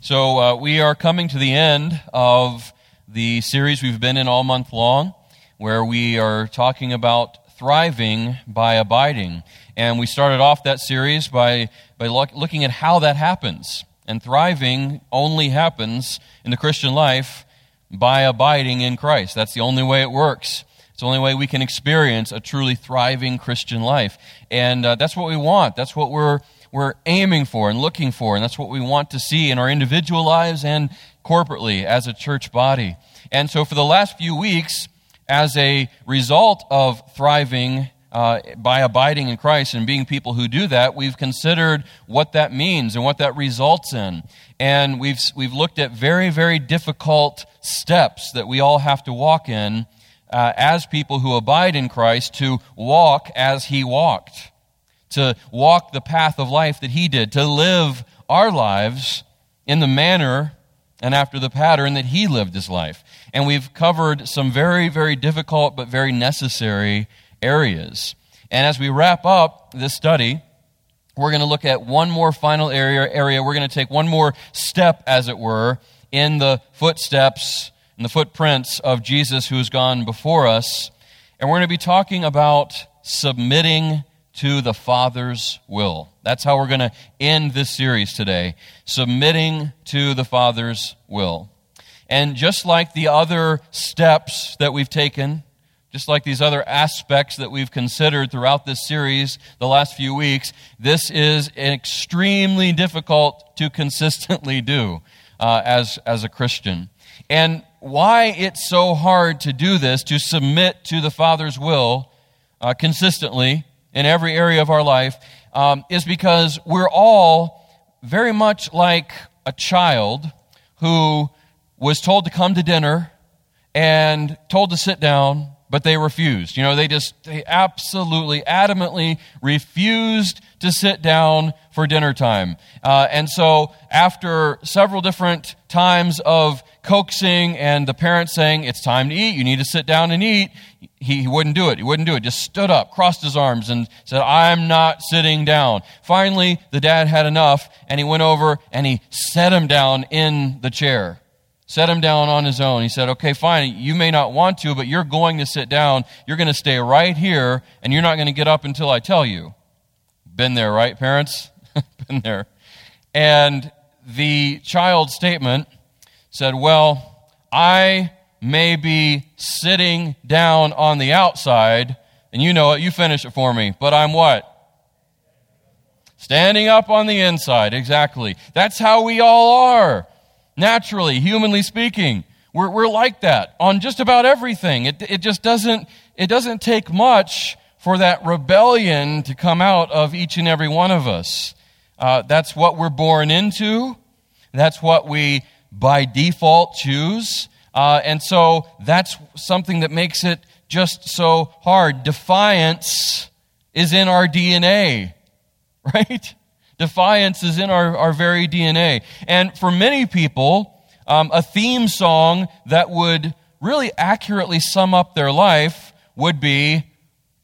So, uh, we are coming to the end of the series we've been in all month long, where we are talking about thriving by abiding. And we started off that series by, by look, looking at how that happens. And thriving only happens in the Christian life by abiding in Christ. That's the only way it works. It's the only way we can experience a truly thriving Christian life. And uh, that's what we want. That's what we're, we're aiming for and looking for. And that's what we want to see in our individual lives and corporately as a church body. And so for the last few weeks, as a result of thriving uh, by abiding in Christ and being people who do that, we've considered what that means and what that results in. And we've, we've looked at very, very difficult steps that we all have to walk in uh, as people who abide in Christ to walk as he walked, to walk the path of life that he did, to live our lives in the manner and after the pattern that he lived his life. And we've covered some very, very difficult but very necessary areas. And as we wrap up this study, we're going to look at one more final area. area. We're going to take one more step, as it were, in the footsteps and the footprints of Jesus who's gone before us. And we're going to be talking about submitting to the Father's will. That's how we're going to end this series today. Submitting to the Father's will. And just like the other steps that we've taken, just like these other aspects that we've considered throughout this series the last few weeks, this is extremely difficult to consistently do uh, as, as a Christian. And why it's so hard to do this, to submit to the Father's will uh, consistently in every area of our life, um, is because we're all very much like a child who was told to come to dinner and told to sit down but they refused. You know, they just, they absolutely, adamantly refused to sit down for dinner time. Uh, and so, after several different times of coaxing and the parents saying, It's time to eat, you need to sit down and eat, he, he wouldn't do it. He wouldn't do it. Just stood up, crossed his arms, and said, I'm not sitting down. Finally, the dad had enough, and he went over and he set him down in the chair set him down on his own. He said, Okay, fine, you may not want to, but you're going to sit down. You're going to stay right here, and you're not going to get up until I tell you. Been there, right, parents? Been there. And the child's statement said, Well, I may be sitting down on the outside, and you know it, you finish it for me, but I'm what? Standing up on the inside, exactly. That's how we all are naturally, humanly speaking. We're, we're like that on just about everything. It, it just doesn't, it doesn't take much for that rebellion to come out of each and every one of us. Uh, that's what we're born into. That's what we, by default, choose. Uh, and so that's something that makes it just so hard. Defiance is in our DNA, right? Defiance is in our, our very DNA. And for many people, um, a theme song that would really accurately sum up their life would be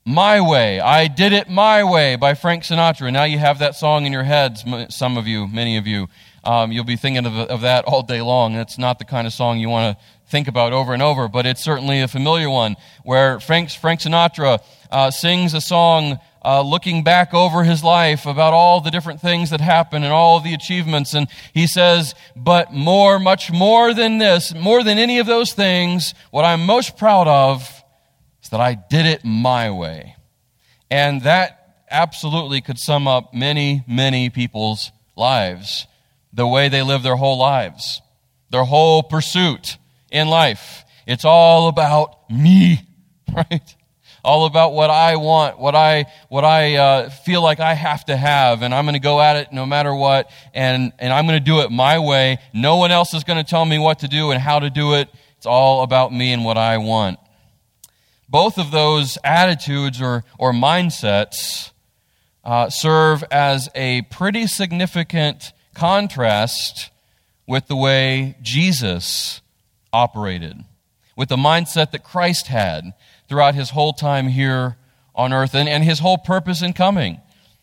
My Way. I Did It My Way by Frank Sinatra. Now you have that song in your heads, some of you, many of you. Um, you'll be thinking of, of that all day long. It's not the kind of song you want to think about over and over, but it's certainly a familiar one where Frank, Frank Sinatra uh, sings a song uh, looking back over his life about all the different things that happened and all the achievements. And he says, But more, much more than this, more than any of those things, what I'm most proud of is that I did it my way. And that absolutely could sum up many, many people's lives, the way they live their whole lives, their whole pursuit in life. It's all about me, right? all about what I want, what I, what I uh, feel like I have to have, and I'm going to go at it no matter what, and, and I'm going to do it my way. No one else is going to tell me what to do and how to do it. It's all about me and what I want. Both of those attitudes or, or mindsets uh, serve as a pretty significant contrast with the way Jesus operated, with the mindset that Christ had throughout his whole time here on earth and, and his whole purpose in coming.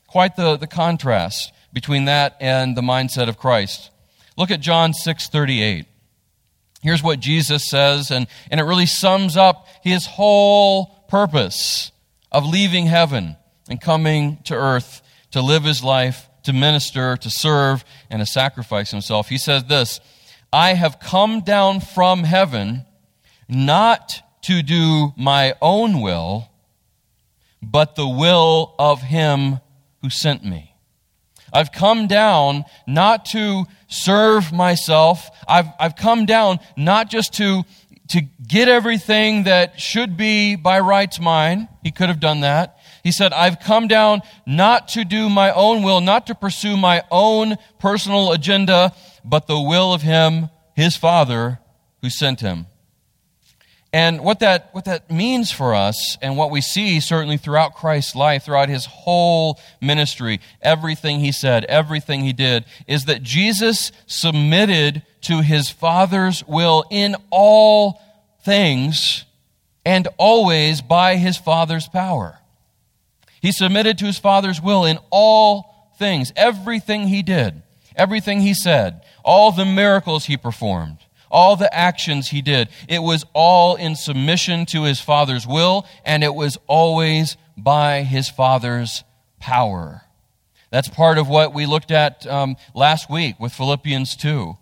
Quite the, the contrast between that and the mindset of Christ. Look at John 6:38. Here's what Jesus says, and, and it really sums up his whole purpose of leaving heaven and coming to earth to live his life, to minister, to serve, and to sacrifice himself. He says this I have come down from heaven not to do my own will, but the will of him who sent me. I've come down not to serve myself. I've, I've come down not just to, to get everything that should be by rights mine. He could have done that. He said, I've come down not to do my own will, not to pursue my own personal agenda, but the will of him, his Father, who sent him. And what that, what that means for us, and what we see certainly throughout Christ's life, throughout his whole ministry, everything he said, everything he did, is that Jesus submitted to his Father's will in all things and always by his Father's power. He submitted to his Father's will in all things, everything he did, everything he said, all the miracles he performed all the actions he did. It was all in submission to his Father's will, and it was always by his Father's power. That's part of what we looked at um, last week with Philippians 2.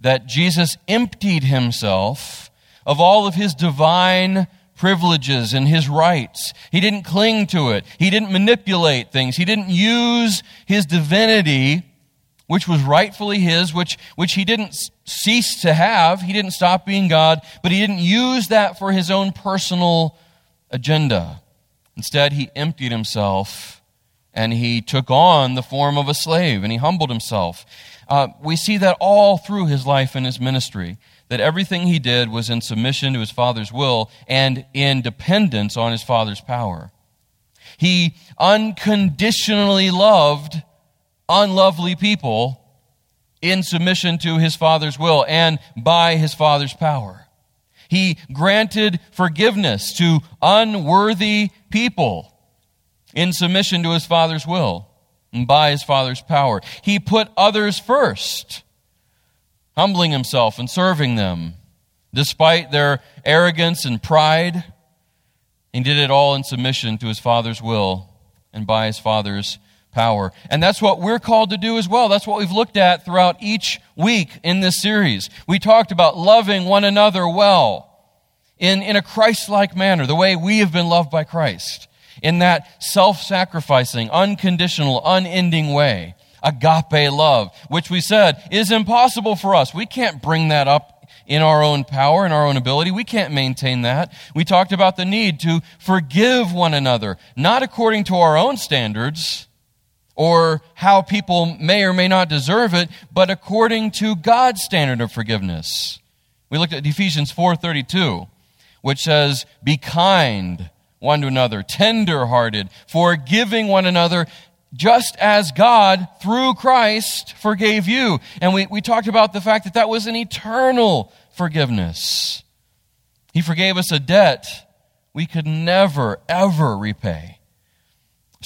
That Jesus emptied himself of all of his divine privileges and his rights. He didn't cling to it. He didn't manipulate things. He didn't use his divinity which was rightfully his, which, which he didn't cease to have. He didn't stop being God, but he didn't use that for his own personal agenda. Instead, he emptied himself and he took on the form of a slave and he humbled himself. Uh, we see that all through his life and his ministry, that everything he did was in submission to his Father's will and in dependence on his Father's power. He unconditionally loved unlovely people in submission to his Father's will and by his Father's power. He granted forgiveness to unworthy people in submission to his Father's will and by his Father's power. He put others first, humbling himself and serving them despite their arrogance and pride. He did it all in submission to his Father's will and by his Father's power. And that's what we're called to do as well. That's what we've looked at throughout each week in this series. We talked about loving one another well in, in a Christ like manner, the way we have been loved by Christ, in that self sacrificing, unconditional, unending way. Agape love, which we said is impossible for us. We can't bring that up in our own power and our own ability. We can't maintain that. We talked about the need to forgive one another, not according to our own standards, or how people may or may not deserve it, but according to God's standard of forgiveness. We looked at Ephesians 4:32, which says, "Be kind one to another, tender-hearted, forgiving one another, just as God, through Christ, forgave you." And we, we talked about the fact that that was an eternal forgiveness. He forgave us a debt we could never, ever repay.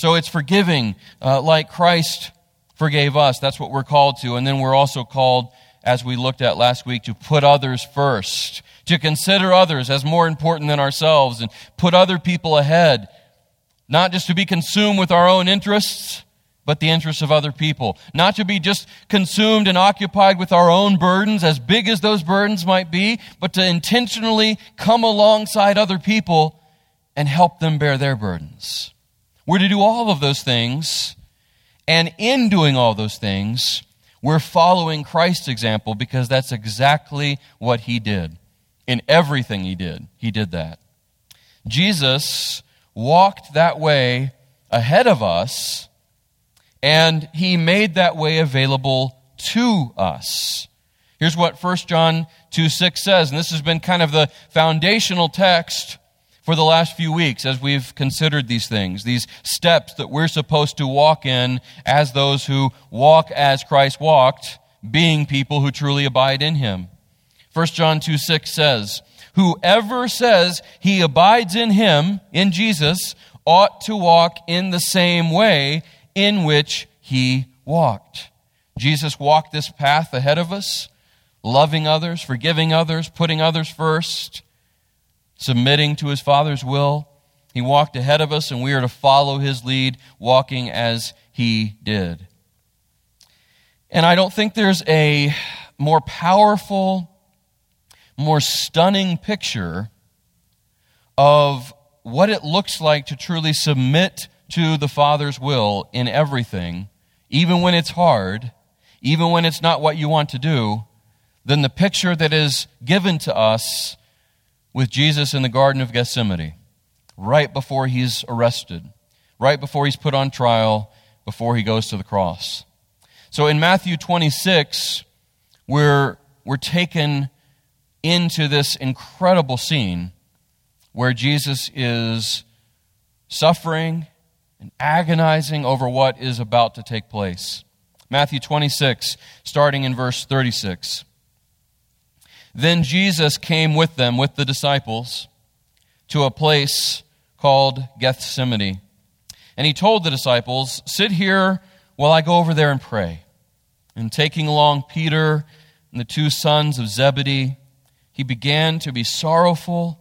So it's forgiving uh, like Christ forgave us. That's what we're called to. And then we're also called, as we looked at last week, to put others first, to consider others as more important than ourselves and put other people ahead. Not just to be consumed with our own interests, but the interests of other people. Not to be just consumed and occupied with our own burdens, as big as those burdens might be, but to intentionally come alongside other people and help them bear their burdens. We're to do all of those things. And in doing all those things, we're following Christ's example because that's exactly what he did. In everything he did, he did that. Jesus walked that way ahead of us, and he made that way available to us. Here's what 1 John 2 6 says, and this has been kind of the foundational text for the last few weeks as we've considered these things, these steps that we're supposed to walk in as those who walk as Christ walked, being people who truly abide in him. 1 John 2 6 says, Whoever says he abides in him, in Jesus, ought to walk in the same way in which he walked. Jesus walked this path ahead of us, loving others, forgiving others, putting others first, submitting to his Father's will. He walked ahead of us, and we are to follow his lead, walking as he did. And I don't think there's a more powerful, more stunning picture of what it looks like to truly submit to the Father's will in everything, even when it's hard, even when it's not what you want to do, than the picture that is given to us with Jesus in the Garden of Gethsemane, right before he's arrested, right before he's put on trial, before he goes to the cross. So in Matthew 26, we're, we're taken into this incredible scene where Jesus is suffering and agonizing over what is about to take place. Matthew 26, starting in verse 36. Then Jesus came with them, with the disciples, to a place called Gethsemane. And he told the disciples, Sit here while I go over there and pray. And taking along Peter and the two sons of Zebedee, he began to be sorrowful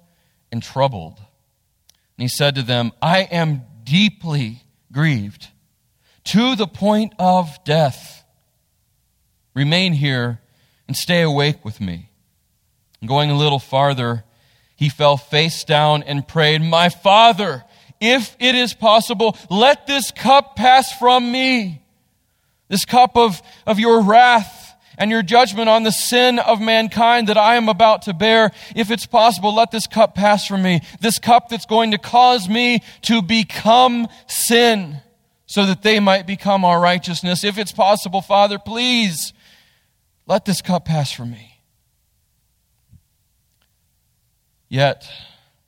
and troubled. And he said to them, I am deeply grieved to the point of death. Remain here and stay awake with me. Going a little farther, he fell face down and prayed, My Father, if it is possible, let this cup pass from me. This cup of, of your wrath and your judgment on the sin of mankind that I am about to bear. If it's possible, let this cup pass from me. This cup that's going to cause me to become sin so that they might become our righteousness. If it's possible, Father, please let this cup pass from me. Yet,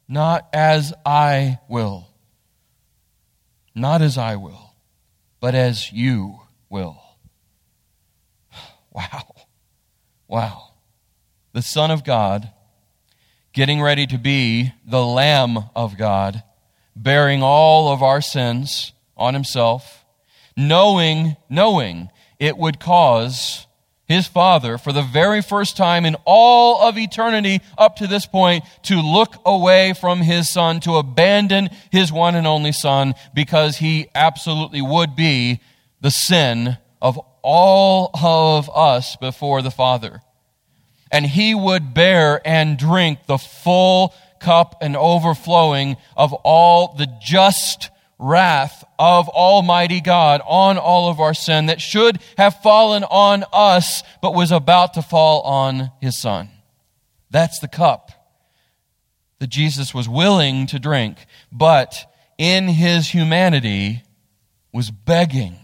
not as I will, not as I will, but as you will. Wow. Wow. The Son of God getting ready to be the Lamb of God, bearing all of our sins on himself, knowing, knowing it would cause his Father, for the very first time in all of eternity up to this point, to look away from his Son, to abandon his one and only Son, because he absolutely would be the sin of all of us before the Father. And he would bear and drink the full cup and overflowing of all the just wrath of Almighty God on all of our sin that should have fallen on us, but was about to fall on his Son. That's the cup that Jesus was willing to drink, but in his humanity was begging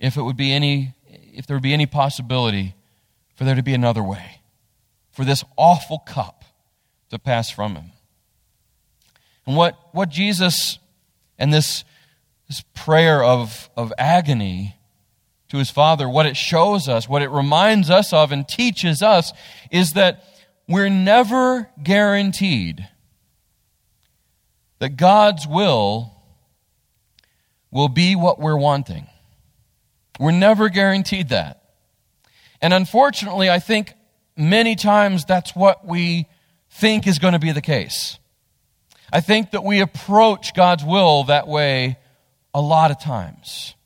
if it would be any, if there would be any possibility for there to be another way, for this awful cup to pass from him. And what, what Jesus and this, this prayer of, of agony to his Father, what it shows us, what it reminds us of and teaches us is that we're never guaranteed that God's will will be what we're wanting. We're never guaranteed that. And unfortunately, I think many times that's what we think is going to be the case. I think that we approach God's will that way a lot of times.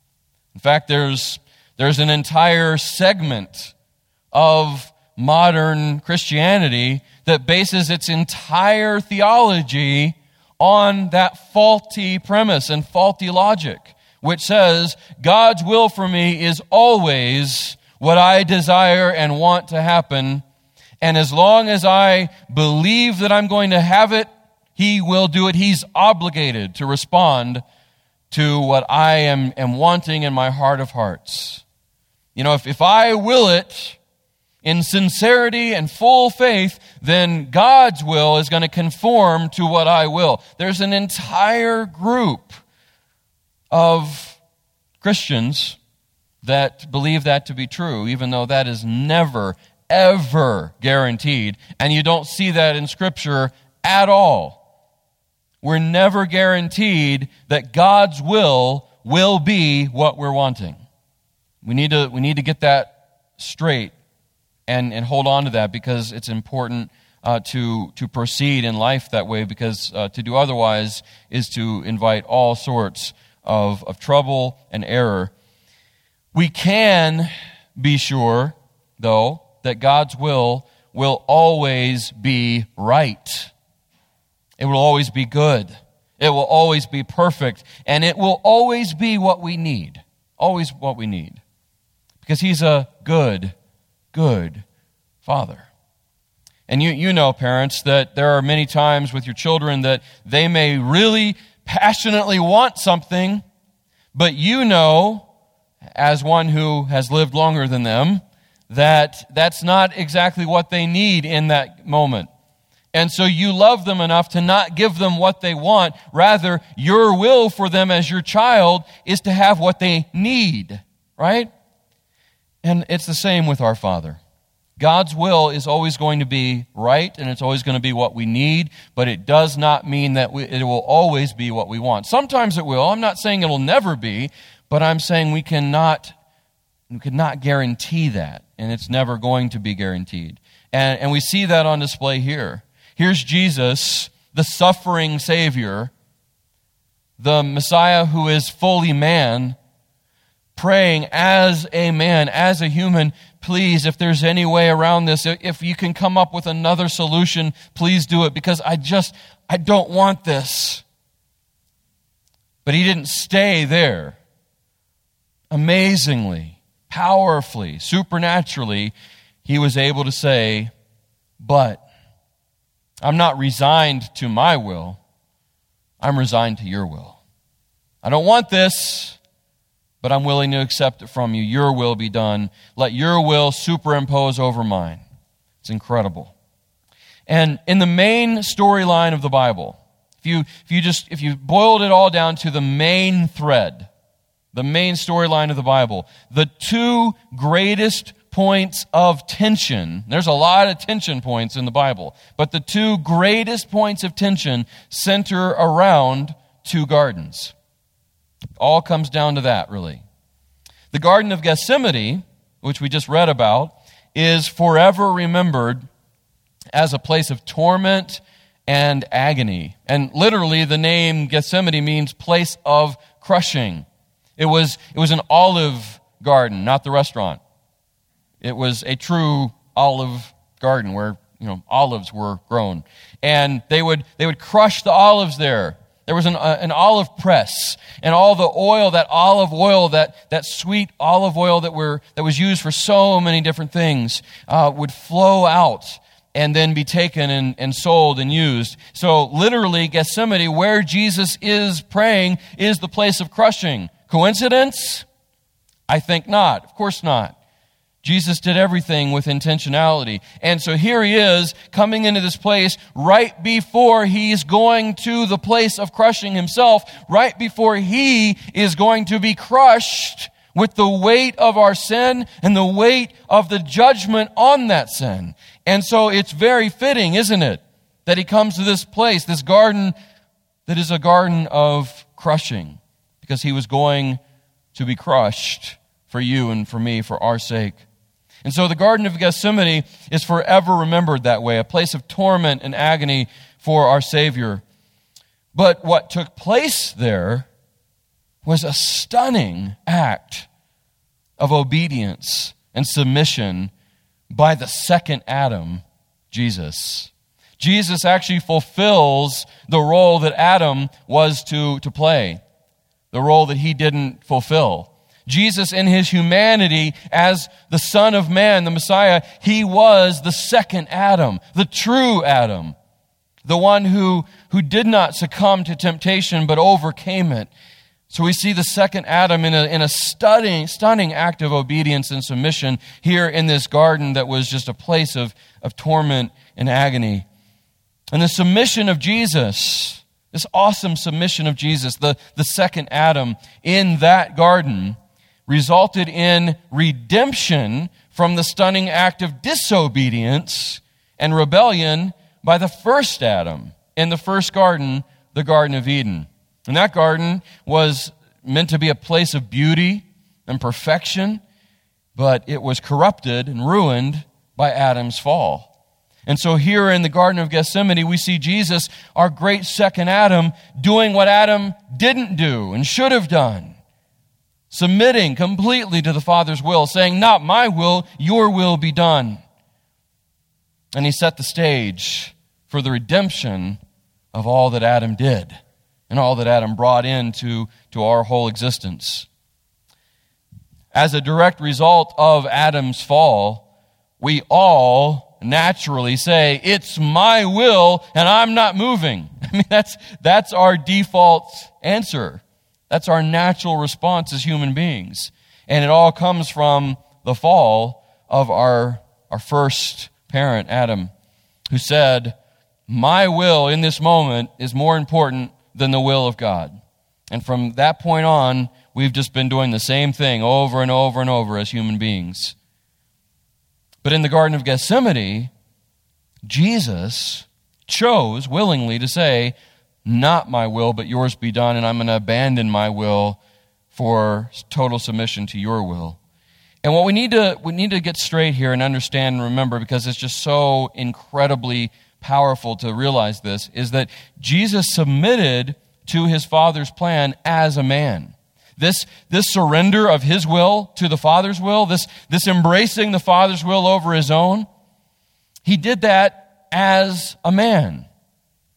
In fact, there's, there's an entire segment of modern Christianity that bases its entire theology on that faulty premise and faulty logic which says, God's will for me is always what I desire and want to happen. And as long as I believe that I'm going to have it, He will do it. He's obligated to respond to what I am, am wanting in my heart of hearts. You know, if, if I will it in sincerity and full faith, then God's will is going to conform to what I will. There's an entire group of Christians that believe that to be true, even though that is never, ever guaranteed. And you don't see that in Scripture at all. We're never guaranteed that God's will will be what we're wanting. We need to, we need to get that straight and, and hold on to that because it's important uh, to, to proceed in life that way because uh, to do otherwise is to invite all sorts of, of trouble and error. We can be sure, though, that God's will will always be right. It will always be good. It will always be perfect. And it will always be what we need. Always what we need. Because He's a good, good Father. And you, you know, parents, that there are many times with your children that they may really passionately want something, but you know, as one who has lived longer than them, that that's not exactly what they need in that moment. And so you love them enough to not give them what they want. Rather, your will for them as your child is to have what they need, right? And it's the same with our Father. God's will is always going to be right and it's always going to be what we need, but it does not mean that we, it will always be what we want. Sometimes it will. I'm not saying it'll never be, but I'm saying we cannot, we cannot guarantee that, and it's never going to be guaranteed. And, and we see that on display here. Here's Jesus, the suffering Savior, the Messiah who is fully man, praying as a man, as a human, please, if there's any way around this, if you can come up with another solution, please do it because I just, I don't want this. But he didn't stay there. Amazingly, powerfully, supernaturally, he was able to say, But I'm not resigned to my will, I'm resigned to your will. I don't want this but I'm willing to accept it from you. Your will be done. Let your will superimpose over mine. It's incredible. And in the main storyline of the Bible, if you, if you just, if you boiled it all down to the main thread, the main storyline of the Bible, the two greatest points of tension, there's a lot of tension points in the Bible, but the two greatest points of tension center around two gardens. All comes down to that, really. The Garden of Gethsemane, which we just read about, is forever remembered as a place of torment and agony. And literally, the name Gethsemane means place of crushing. It was, it was an olive garden, not the restaurant. It was a true olive garden where you know olives were grown, and they would they would crush the olives there there was an, uh, an olive press, and all the oil, that olive oil, that, that sweet olive oil that, were, that was used for so many different things, uh, would flow out and then be taken and, and sold and used. So, literally, Gethsemane, where Jesus is praying, is the place of crushing. Coincidence? I think not. Of course not. Jesus did everything with intentionality. And so here he is coming into this place right before he's going to the place of crushing himself, right before he is going to be crushed with the weight of our sin and the weight of the judgment on that sin. And so it's very fitting, isn't it, that he comes to this place, this garden that is a garden of crushing, because he was going to be crushed for you and for me, for our sake. And so the Garden of Gethsemane is forever remembered that way, a place of torment and agony for our Savior. But what took place there was a stunning act of obedience and submission by the second Adam, Jesus. Jesus actually fulfills the role that Adam was to, to play, the role that he didn't fulfill. Jesus, in his humanity as the Son of Man, the Messiah, he was the second Adam, the true Adam, the one who, who did not succumb to temptation but overcame it. So we see the second Adam in a, in a stunning, stunning act of obedience and submission here in this garden that was just a place of, of torment and agony. And the submission of Jesus, this awesome submission of Jesus, the, the second Adam in that garden, resulted in redemption from the stunning act of disobedience and rebellion by the first Adam in the first garden, the Garden of Eden. And that garden was meant to be a place of beauty and perfection. but it was corrupted and ruined by Adam's fall. And so here in the Garden of Gethsemane, we see Jesus, our great second Adam, doing what Adam didn't do and should have done. Submitting completely to the Father's will, saying, Not my will, your will be done. And he set the stage for the redemption of all that Adam did and all that Adam brought into to our whole existence. As a direct result of Adam's fall, we all naturally say, It's my will and I'm not moving. I mean, that's, that's our default answer. That's our natural response as human beings. And it all comes from the fall of our, our first parent, Adam, who said, My will in this moment is more important than the will of God. And from that point on, we've just been doing the same thing over and over and over as human beings. But in the Garden of Gethsemane, Jesus chose willingly to say, Not my will, but yours be done, and I'm going to abandon my will for total submission to your will. And what we need to we need to get straight here and understand and remember because it's just so incredibly powerful to realize this is that Jesus submitted to his father's plan as a man. This, this surrender of his will to the father's will, this, this embracing the father's will over his own, he did that as a man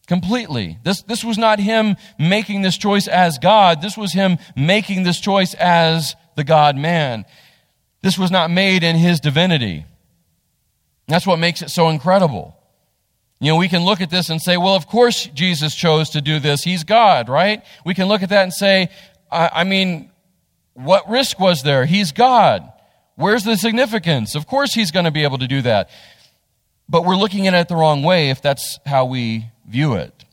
completely. This, this was not him making this choice as God. This was him making this choice as the God man. This was not made in his divinity. That's what makes it so incredible. You know, we can look at this and say, well, of course Jesus chose to do this. He's God, right? We can look at that and say, I, I mean, what risk was there? He's God. Where's the significance? Of course he's going to be able to do that. But we're looking at it the wrong way if that's how we view it.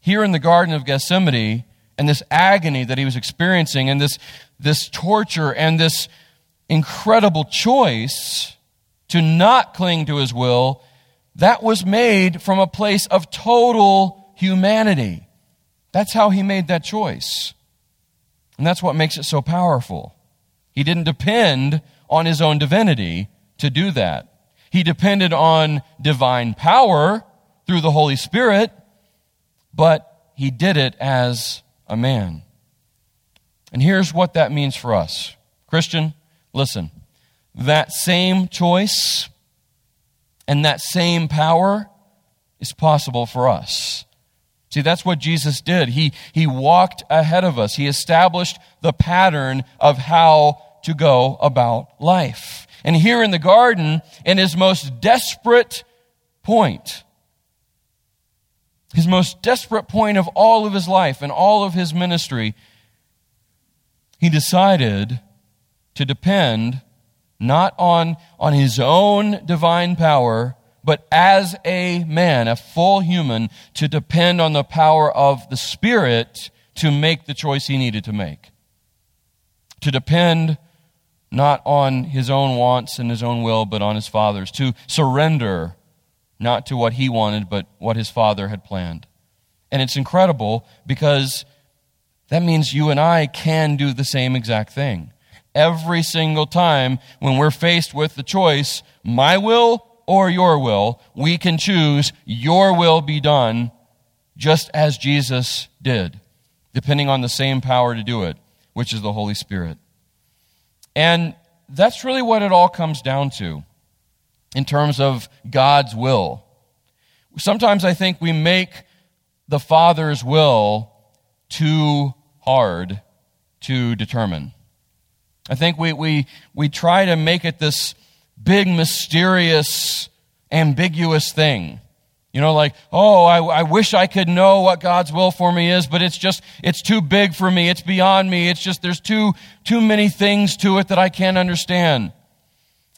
Here in the Garden of Gethsemane, and this agony that he was experiencing, and this, this torture, and this incredible choice to not cling to his will, that was made from a place of total humanity. That's how he made that choice. And that's what makes it so powerful. He didn't depend on his own divinity to do that. He depended on divine power through the Holy Spirit, but he did it as a man. And here's what that means for us Christian, Listen, that same choice and that same power is possible for us. See, that's what Jesus did. He, he walked ahead of us. He established the pattern of how to go about life. And here in the garden, in his most desperate point, his most desperate point of all of his life and all of his ministry, he decided to depend not on, on his own divine power, but as a man, a full human, to depend on the power of the Spirit to make the choice he needed to make. To depend not on his own wants and his own will, but on his Father's. To surrender not to what he wanted, but what his Father had planned. And it's incredible because that means you and I can do the same exact thing every single time when we're faced with the choice, my will or your will, we can choose your will be done just as Jesus did, depending on the same power to do it, which is the Holy Spirit. And that's really what it all comes down to in terms of God's will. Sometimes I think we make the Father's will too hard to determine. I think we, we, we try to make it this big, mysterious, ambiguous thing. You know, like, oh, I, I wish I could know what God's will for me is, but it's just, it's too big for me. It's beyond me. It's just, there's too, too many things to it that I can't understand.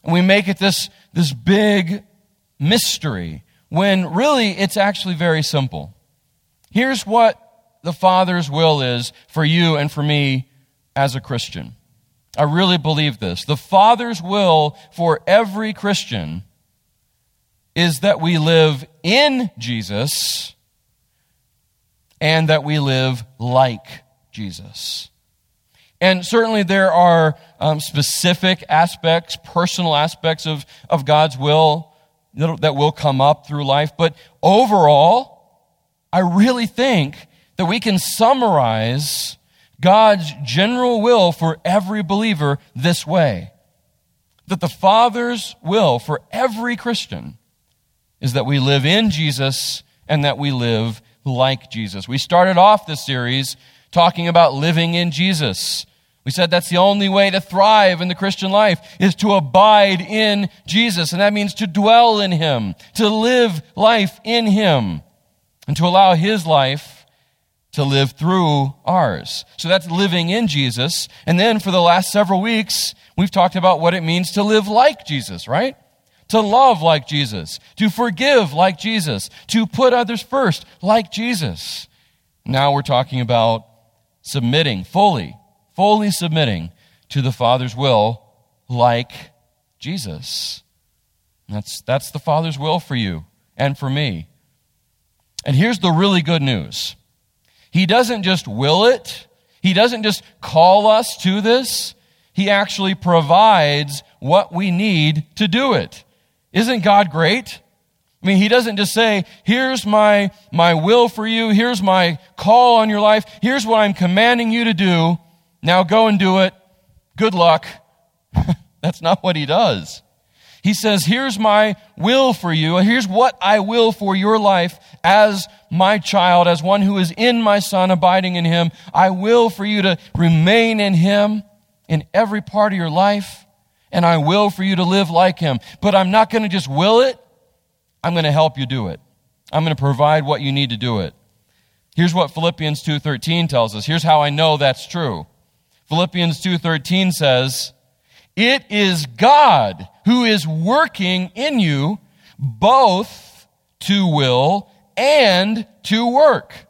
And we make it this, this big mystery when really it's actually very simple. Here's what the Father's will is for you and for me as a Christian. I really believe this. The Father's will for every Christian is that we live in Jesus and that we live like Jesus. And certainly there are um, specific aspects, personal aspects of, of God's will that, that will come up through life. But overall, I really think that we can summarize God's general will for every believer this way that the Father's will for every Christian is that we live in Jesus and that we live like Jesus. We started off this series talking about living in Jesus. We said that's the only way to thrive in the Christian life is to abide in Jesus. And that means to dwell in Him, to live life in Him, and to allow His life to live through ours. So that's living in Jesus. And then for the last several weeks, we've talked about what it means to live like Jesus, right? To love like Jesus, to forgive like Jesus, to put others first like Jesus. Now we're talking about submitting fully, fully submitting to the Father's will like Jesus. That's, that's the Father's will for you and for me. And here's the really good news he doesn't just will it, He doesn't just call us to this. He actually provides what we need to do it. Isn't God great? I mean, he doesn't just say, here's my, my will for you. Here's my call on your life. Here's what I'm commanding you to do. Now go and do it. Good luck. That's not what he does. He says, Here's my will for you. Here's what I will for your life as my child, as one who is in my son, abiding in him. I will for you to remain in him in every part of your life, and I will for you to live like him. But I'm not going to just will it, I'm going to help you do it. I'm going to provide what you need to do it. Here's what Philippians 2:13 tells us. Here's how I know that's true. Philippians 2:13 says, "It is God who is working in you both to will and to work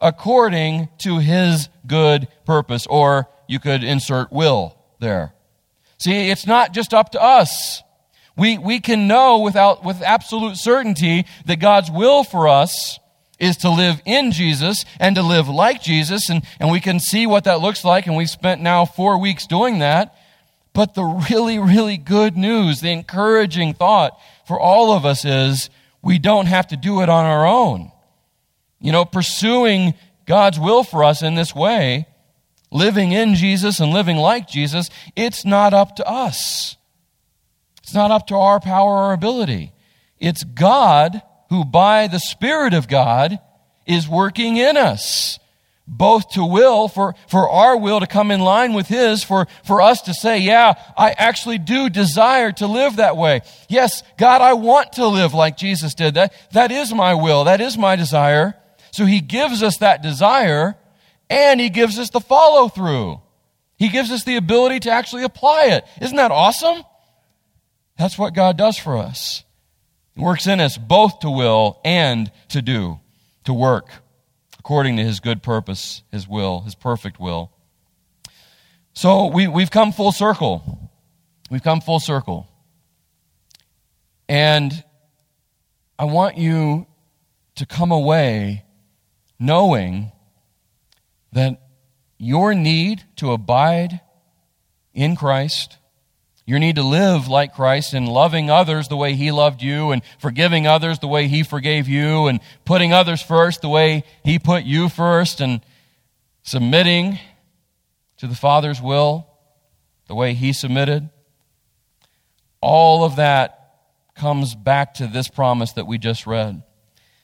according to his good purpose. Or you could insert will there. See, it's not just up to us. We, we can know without, with absolute certainty that God's will for us is to live in Jesus and to live like Jesus. And, and we can see what that looks like. And we've spent now four weeks doing that. But the really, really good news, the encouraging thought for all of us is we don't have to do it on our own. You know, pursuing God's will for us in this way, living in Jesus and living like Jesus, it's not up to us. It's not up to our power or ability. It's God who, by the Spirit of God, is working in us both to will, for, for our will to come in line with His, for, for us to say, yeah, I actually do desire to live that way. Yes, God, I want to live like Jesus did. That, that is my will. That is my desire. So He gives us that desire and He gives us the follow through. He gives us the ability to actually apply it. Isn't that awesome? That's what God does for us. He works in us both to will and to do, to work according to his good purpose, his will, his perfect will. So we, we've come full circle. We've come full circle. And I want you to come away knowing that your need to abide in Christ your need to live like Christ and loving others the way He loved you and forgiving others the way He forgave you and putting others first the way He put you first and submitting to the Father's will the way He submitted. All of that comes back to this promise that we just read.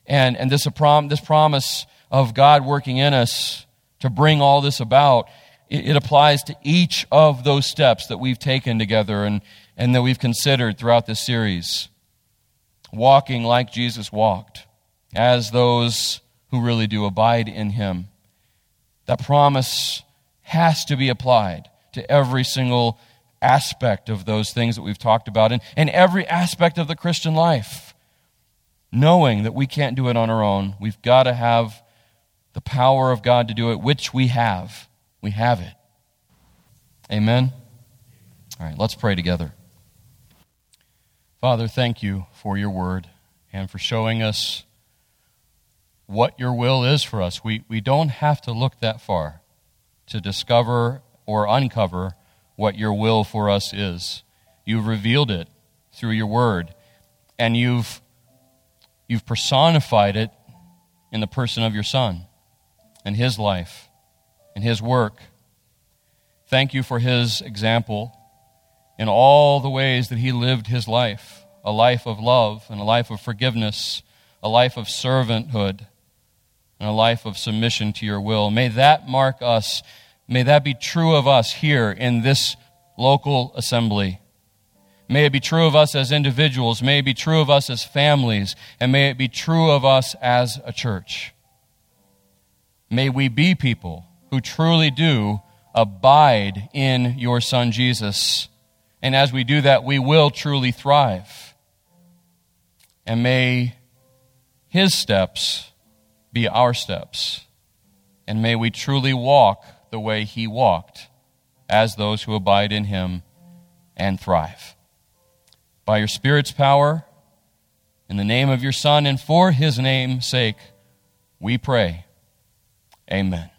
And, and this, this promise of God working in us to bring all this about it applies to each of those steps that we've taken together and, and that we've considered throughout this series. Walking like Jesus walked, as those who really do abide in him. That promise has to be applied to every single aspect of those things that we've talked about and, and every aspect of the Christian life. Knowing that we can't do it on our own, we've got to have the power of God to do it, which we have. We have it. Amen? All right, let's pray together. Father, thank you for your word and for showing us what your will is for us. We, we don't have to look that far to discover or uncover what your will for us is. You've revealed it through your word, and you've, you've personified it in the person of your Son and his life and his work. Thank you for his example in all the ways that he lived his life a life of love and a life of forgiveness, a life of servanthood, and a life of submission to your will. May that mark us. May that be true of us here in this local assembly. May it be true of us as individuals. May it be true of us as families. And may it be true of us as a church. May we be people who truly do abide in your Son Jesus. And as we do that, we will truly thrive. And may his steps be our steps. And may we truly walk the way he walked as those who abide in him and thrive. By your Spirit's power, in the name of your Son, and for his name's sake, we pray. Amen.